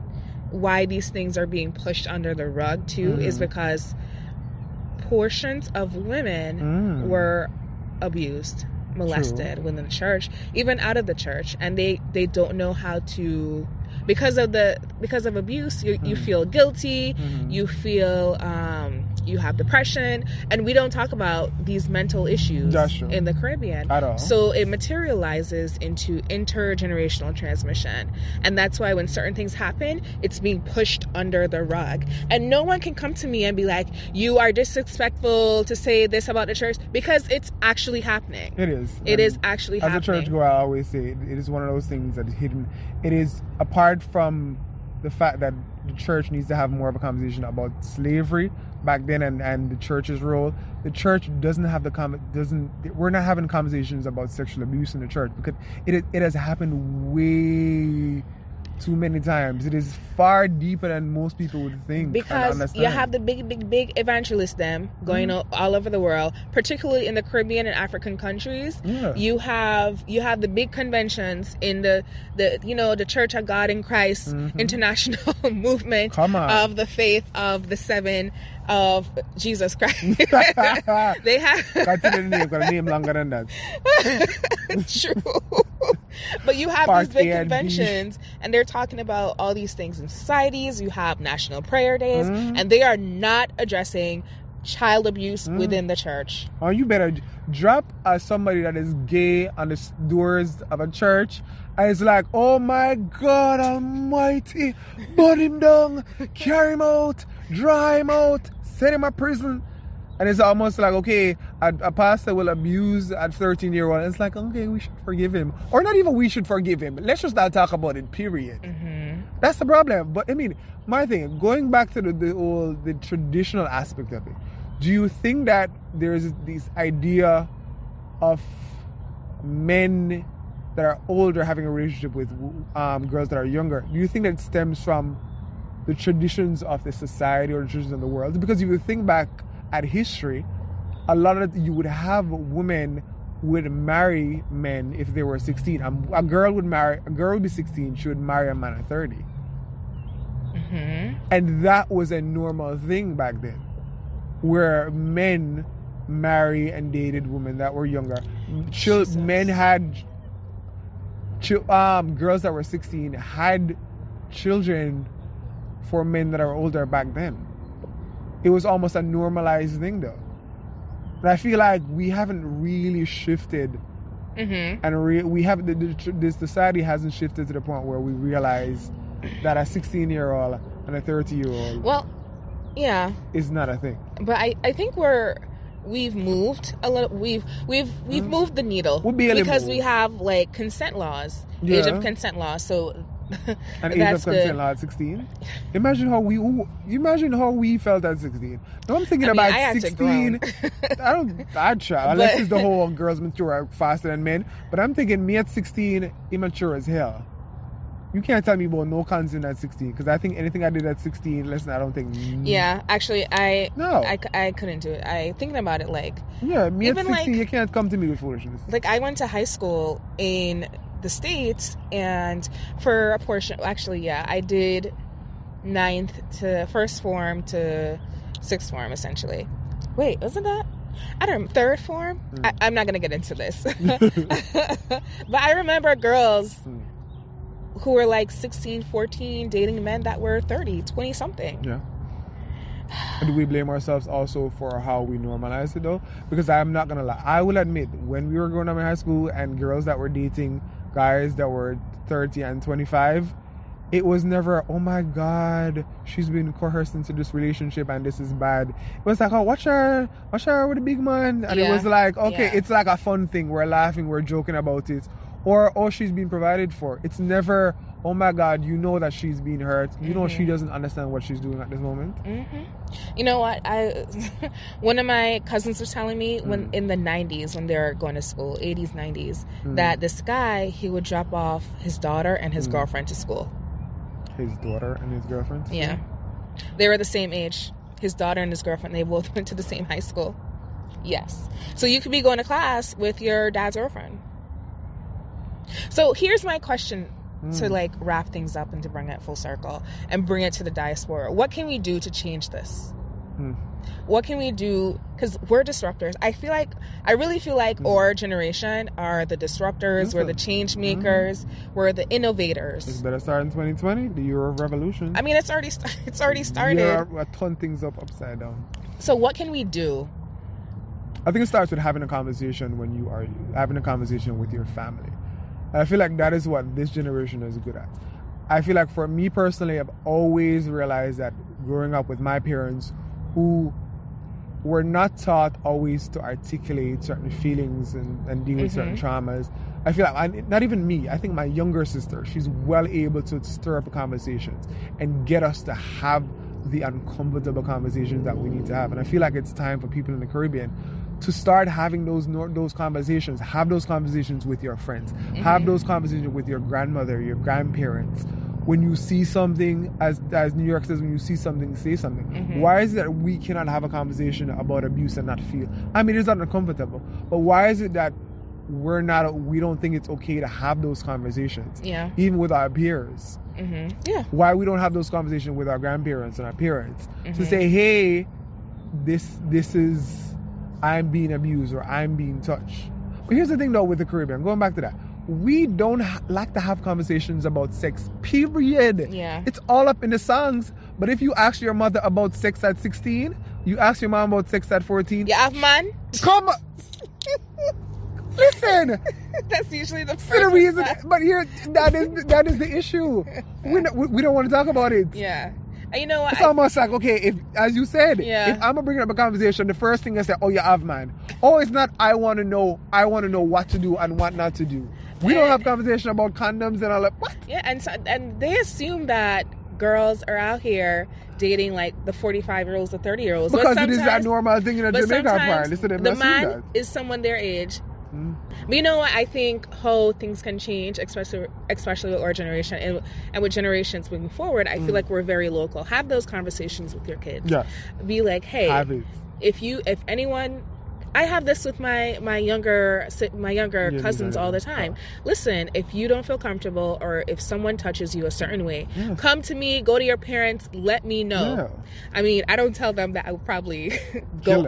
why these things are being pushed under the rug too is
Mhm.
because portions of women
Mm.
were abused molested within the church even out of the church and they they don't know how to because of the because of abuse you, you
Mhm.
feel guilty
Mhm.
you feel um you have depression and we don't talk about these mental issues in the caribbean
At all.
so it materializes into intergenerational transmission. And that's why when certain things happen, it's being pushed under the rug. And no one can come to me and be like, you are disrespectful to say this about the church because it's actually happening.
It is.
It
And
is actually
As a
happening.
church goer, I always say it, it is one of those things that is hidden. It is apart from the fact that the church needs to have more of a conversation about slavery back then and, and the church's role. The church doesn't have the com- doesn't. We're not having conversations about sexual abuse in the church because it it has happened way too many times. It is far deeper than most people would think.
because you have the big big big evangelists them going
Mhm.
all, all over the world particularly in the caribbean and african countries
yeah.
you have you have the big conventions in the the you know the church of god in christ
Mhm.
international movement of the faith of the seven of jesus christ they have
Continue the name, got a name longer than that.
true but you have
Part
these big
A and B.
conventions and they're talking about all these things in societies you have national prayer days
Mhm.
and they are not addressing child abuse
Mm.
within the church
Oh, you better drop as somebody that is gay on the doors of a church. And it's like, oh my God Almighty, burn him down, carry him out, dry him out, send him to prison. And it's almost like, okay, a, a pastor will abuse a 13 year old. It's like, okay, we should forgive him. Or not even we should forgive him. Let's just not talk about it, period.
mm-hmm.
That's the problem. But I mean, my thing, going back to the, the the traditional aspect of it, do you think that there's this idea of men that are older having a relationship with um, girls that are younger? Do you think that stems from the traditions of the society or the traditions of the world? Because if you think back at history, a lot of you would have women would marry men if they were 16. Um, A, a girl would marry a girl would be 16. She would marry a man at 30.
Mm-hmm.
And that was a normal thing back then, where men marry and dated women that were younger. Chil- men had, chil- um, girls that were 16 had children for men that are older back then. It was almost a normalized thing though. And I feel like we haven't really shifted
Mm-hmm.
and re- we have the, the, the society hasn't shifted to the point where we realize that a 16 year old and a 30 year old
Well, yeah,
is not a thing.
but I, I think we're we've moved a little. We've we've we've
Mhm.
moved the needle
We'll barely
because we have like consent laws, age of consent laws. So
An age of consent law at 16. Imagine how we imagine how we felt at 16. Now I'm thinking
I mean,
about
I
16. I don't I try unless
But-
it's the whole girls mature faster than men. But I'm thinking me at 16 immature as hell. You can't tell me about no consent at 16 because I think anything I did at 16, listen, I don't think.
yeah, actually, I
No.
I, I couldn't do it. I thinking about it like
Yeah, me
Even,
at 16,
like-
you can't come to me with foolishness.
like I went to high school in the states, and for a portion, actually, yeah, I did ninth to first form to sixth form, essentially. Wait, wasn't that? I don't third form.
Mm.
I, I'm not gonna get into this, but I remember girls
Mm.
who were like 16, 14, dating men that were 30, 20 something.
Yeah. do we blame ourselves also for how we normalize it though? Because I'm not gonna lie, I will admit when we were growing up in high school and girls that were dating guys that were 30 and 25, it was never, oh my god, she's been coerced into this relationship and this is bad. It was like, oh, watch her, watch her with a big man. And it was like, okay,
Yeah.
it's like a fun thing. We're laughing, we're joking about it. Or, oh, she's being provided for. It's never, oh my god, you know that she's being hurt. You know she
Mhm.
doesn't understand what she's doing at this moment.
hmm You know what? I one of my cousins was telling me when
Mm.
in the '90s, when they were going to school, '80s, '90s,
Mm.
that this guy he would drop off his daughter and his
Mm.
girlfriend to school.
His daughter and his girlfriend.
Yeah, they were the same age. His daughter and his girlfriend. They both went to the same high school. Yes. So you could be going to class with your dad's girlfriend. So here's my question to
Mm.
like wrap things up and to bring it full circle and bring it to the diaspora. What can we do to change this?
Hmm.
What can we do? Because we're disruptors. I feel like, I really feel like
Hmm.
our generation are the disruptors, we're the change makers, we're the
It's
innovators.
better start in 2020, the year of revolution.
I mean, it's already it's already started.
Yeah, I turn things up upside down.
So what can we do?
I think it starts with having a conversation when you are having a conversation with your family. I feel like that is what this generation is good at. I feel like for me personally, I've always realized that growing up with my parents who were not taught always to articulate certain feelings and, and deal with certain mm-hmm. traumas. I feel like, I, not even me, I think my younger sister, she's well able to stir up conversations and get us to have the uncomfortable conversations that we need to have. And I feel like it's time for people in the Caribbean to start having those those conversations. Have those conversations with your friends. Have those conversations with your grandmother, your grandparents. When you see something, as as New York says, when you see something, say something.
Mhm.
Why is it that we cannot have a conversation about abuse and not feel? I mean, it's not uncomfortable, but why is it that we're not? We don't think it's okay to have those conversations,
Yeah.
even with our peers
hmm Yeah.
why we don't have those conversations with our grandparents and our parents to
Mhm.
say hey this this is i'm being abused or i'm being touched. But here's the thing though with the caribbean. Going back to that we don't ha- like to have conversations about sex period.
Yeah.
it's all up in the songs. But if you ask your mother about sex at 16 you ask your mom about sex at 14
You have man?
come on. listen.
That's usually the
for the reason but here that is that is the issue. We, we don't want to talk about it.
Yeah. And you know what?
It's
I-
almost like okay, if as you said,
Yeah.
if I'm gonna bring up a conversation, the first thing I say, oh, you have man. Oh, it's not. I want to know. I want to know what to do and what not to do. We don't have conversation about condoms and all that. What?
Yeah, and so, and they assume that girls are out here dating like the 45 year olds, the 30 year olds.
Because it is that normal thing in a Jamaica part. Listen,
the man is someone their age.
Mm.
But you know what? I think how things can change, especially especially with our generation and, and with generations moving forward. I feel like we're very local. Have those conversations with your kids.
Yeah.
Be like, hey, if you if anyone I have this with my my younger my younger
Yeah,
cousins
yeah,
all the
yeah.
time. Listen, if you don't feel comfortable or if someone touches you a certain way,
Yes.
come to me, go to your parents, let me know.
Yeah.
I mean, I don't tell them that I would probably go.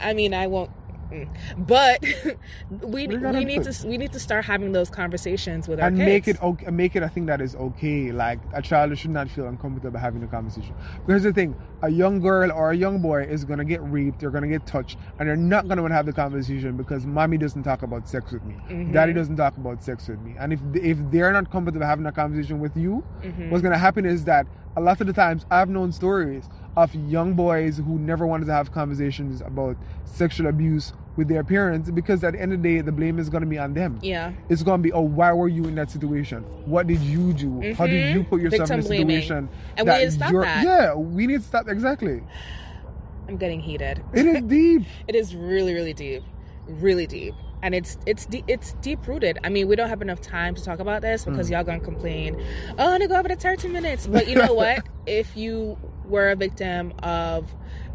I mean, I won't mm. but we
We
we, need to we need to start having those conversations with our
and
kids.
make it okay, make it a thing that is okay. Like a child should not feel uncomfortable having a conversation. Because the thing, a young girl or a young boy is gonna get raped, they're gonna get touched, and they're not gonna want to have the conversation because mommy doesn't talk about sex with me,
Mhm.
daddy doesn't talk about sex with me, and if if they're not comfortable having a conversation with you,
Mhm.
what's gonna happen is that a lot of the times I've known stories of young boys who never wanted to have conversations about sexual abuse with their parents because at the end of the day the blame is going to be on them
Yeah.
it's going to be oh why were you in that situation what did you do how did you put yourself
Victim
in a situation
And we need to stop that.
yeah we need to stop exactly
I'm getting heated.
it is deep
It is really, really deep, really deep, and it's it's de- it's deep rooted. I mean, we don't have enough time to talk about this because
Mm.
y'all gonna complain. Oh, I'm gonna go over the 30 minutes. But you know what? if you were a victim of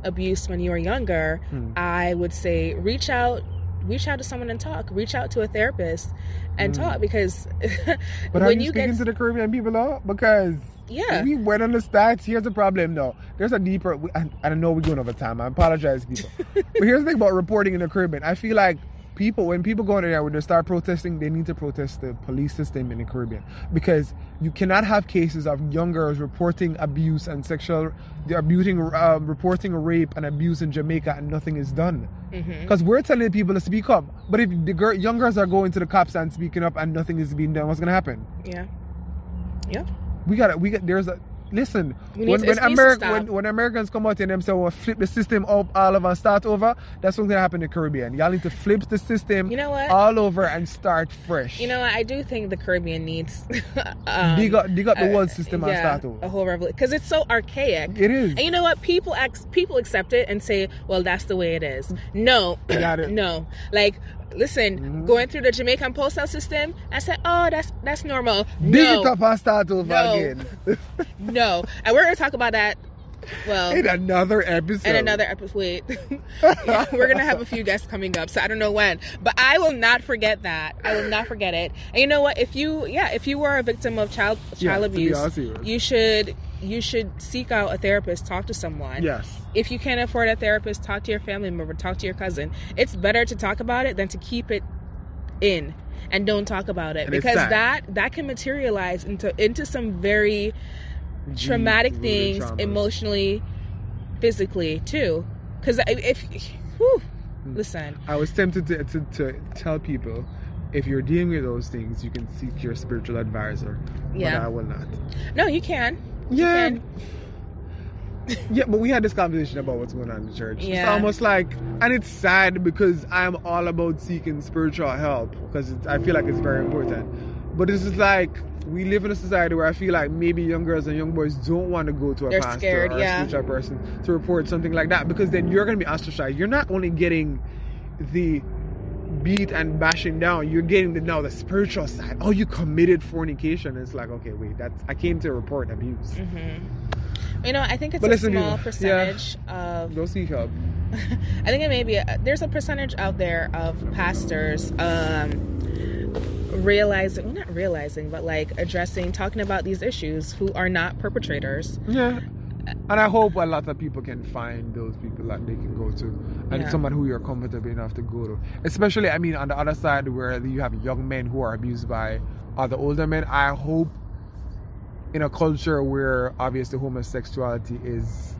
abuse when you were younger,
Hmm.
I would say reach out, reach out to someone and talk. Reach out to a therapist and
Mm.
talk because
but are you
you
speaking
get
to the caribbean people though because
yeah.
we went on the stats. Here's the problem, though. There's a deeper. I, I don't know we're going over time. I apologize, people. but here's the thing about reporting in the Caribbean. I feel like people when people go in there when they start protesting, they need to protest the police system in the Caribbean because you cannot have cases of young girls reporting abuse and sexual, they're abusing, uh, reporting rape and abuse in Jamaica and nothing is done.
Mhm.
Because we're telling people to speak up, but if the girl, young girls are going to the cops and speaking up and nothing is being done, what's gonna happen?
Yeah. Yeah.
We got it We got there's a listen. When
to-
when,
to
Ameri- when when Americans come out and them say, "Well, flip the system up all over and start over," that's what's gonna happen in the Caribbean. Y'all need to flip the system
You know what?
all over and start fresh.
You know what? I do think the Caribbean needs um,
dig up, dig up the
uh,
world system and
yeah,
start
a whole revolution because it's so archaic.
It is.
And you know what? People ex- people accept it and say, "Well, that's the way it is." No,
Got it.
no. Like, listen,
Mhm.
going through the Jamaican postal system, I said, "Oh, that's that's normal." No,
and start over
No.
again.
no. And we're gonna talk about that. Well,
In another episode.
in another episode. Wait, Yeah, we're gonna have a few guests coming up, so I don't know when, but I will not forget that. I will not forget it. And you know what? If you, yeah, if you were a victim of child child
be
abuse,
honest with you.
you should you should seek out a therapist, talk to someone.
Yes.
If you can't afford a therapist, talk to your family member, talk to your cousin. It's better to talk about it than to keep it in and don't talk about it
And
because that that can materialize into into some very traumatic
Deep-rooted
things
traumas.
emotionally, physically too. Because if, whew, listen,
I was tempted to, to, to tell people if you're dealing with those things, you can seek your spiritual advisor. But
Yeah.
I will not.
no, you can.
Yeah.
can.
Yeah, but we had this conversation about what's going on in the church. It's almost like, and it's sad because I'm all about seeking spiritual help because it's, I feel like it's very important. But this is like, we live in a society where I feel like maybe young girls and young boys don't want to go to a
They're
pastor
scared,
or
yeah.
a spiritual person to report something like that because then you're going to be ostracized. You're not only getting the beat and bashing down, you're getting the now the spiritual side. Oh, you committed fornication. It's like, okay, wait, that's I came to report abuse.
hmm You know, I think it's
But
a small
yeah.
percentage of.
Go seek help.
I think it may be a, there's a percentage out there of pastors um, realizing, well, not realizing, but like addressing, talking about these issues who are not perpetrators.
Yeah. And I hope a lot of people can find those people that they can go to. And
Yeah.
someone who you're comfortable enough to go to. Especially, I mean, on the other side where you have young men who are abused by other older men. I hope in a culture where obviously homosexuality is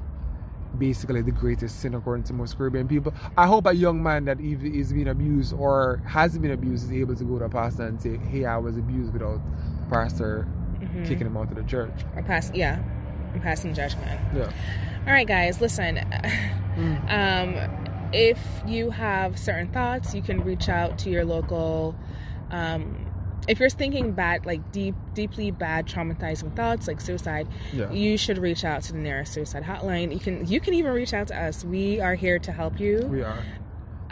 basically the greatest sin according to most Caribbean people. I hope a young man that is being abused or has been abused is able to go to a pastor and say, Hey, I was abused without the pastor
Mhm.
kicking him out of the church.
Or pass, yeah, and passing judgment.
Yeah.
All right, guys, listen.
Mm.
Um, if you have certain thoughts, you can reach out to your local. Um, if you're thinking bad, like deep, deeply bad, traumatizing thoughts, like suicide,
Yeah.
you should reach out to the nearest suicide hotline. You can, you can even reach out to us. We are here to help you.
We are.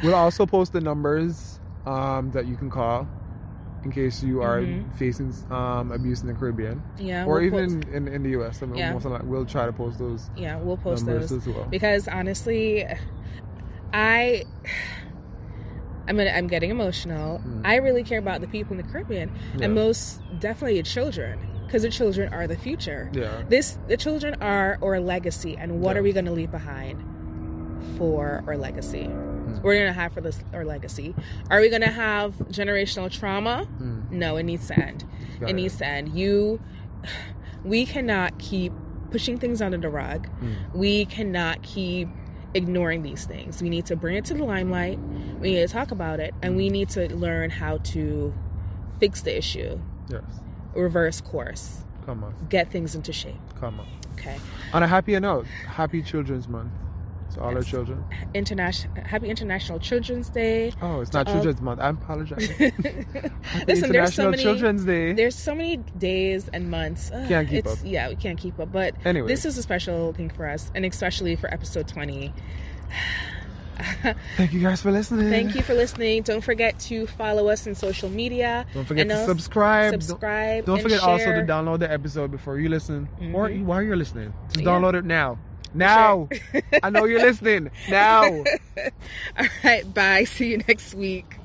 We'll also post the numbers um, that you can call in case you are
Mhm.
facing um, abuse in the Caribbean
Yeah,
or
we'll
even
post,
in, in the US. I mean,
Yeah.
most of the- we'll try to post those
yeah, we'll post those
as well.
because honestly, I. I'm gonna, I'm getting emotional.
Mm.
I really care about the people in the Caribbean,
Yeah.
and most definitely the children, because the children are the future.
Yeah.
This the children are our legacy, and what are we going to leave behind for our legacy?
Mm.
We're going to have for this our legacy. Are we going to have generational trauma?
Mm.
No, it needs to end.
Got
it needs to end. You, we cannot keep pushing things under the rug.
Mm.
We cannot keep ignoring these things. We need to bring it to the limelight. We need to talk about it, and we need to learn how to fix the issue,
Yes.
reverse course,
Come on.
get things into shape.
Come on.
Okay.
On a happier note, happy Children's Month to all our children.
International Happy International Children's Day.
Oh, it's not Children's Month. I apologize. Happy
Listen, there's so many
Children's Day.
there's so many days and months. Ugh,
Can't keep
it's,
up.
Yeah, we can't keep up. But
anyway,
this is a special thing for us, and especially for episode 20.
Thank you guys for listening.
Thank you for listening. Don't forget to follow us on social media.
Don't forget to subscribe. Don't-
Subscribe.
Don't
and
forget also to download the episode before you listen, or
Mhm.
while you're listening. Just
Yeah.
download it now. Now, I know you're listening. Now.
All right. Bye. See you next week.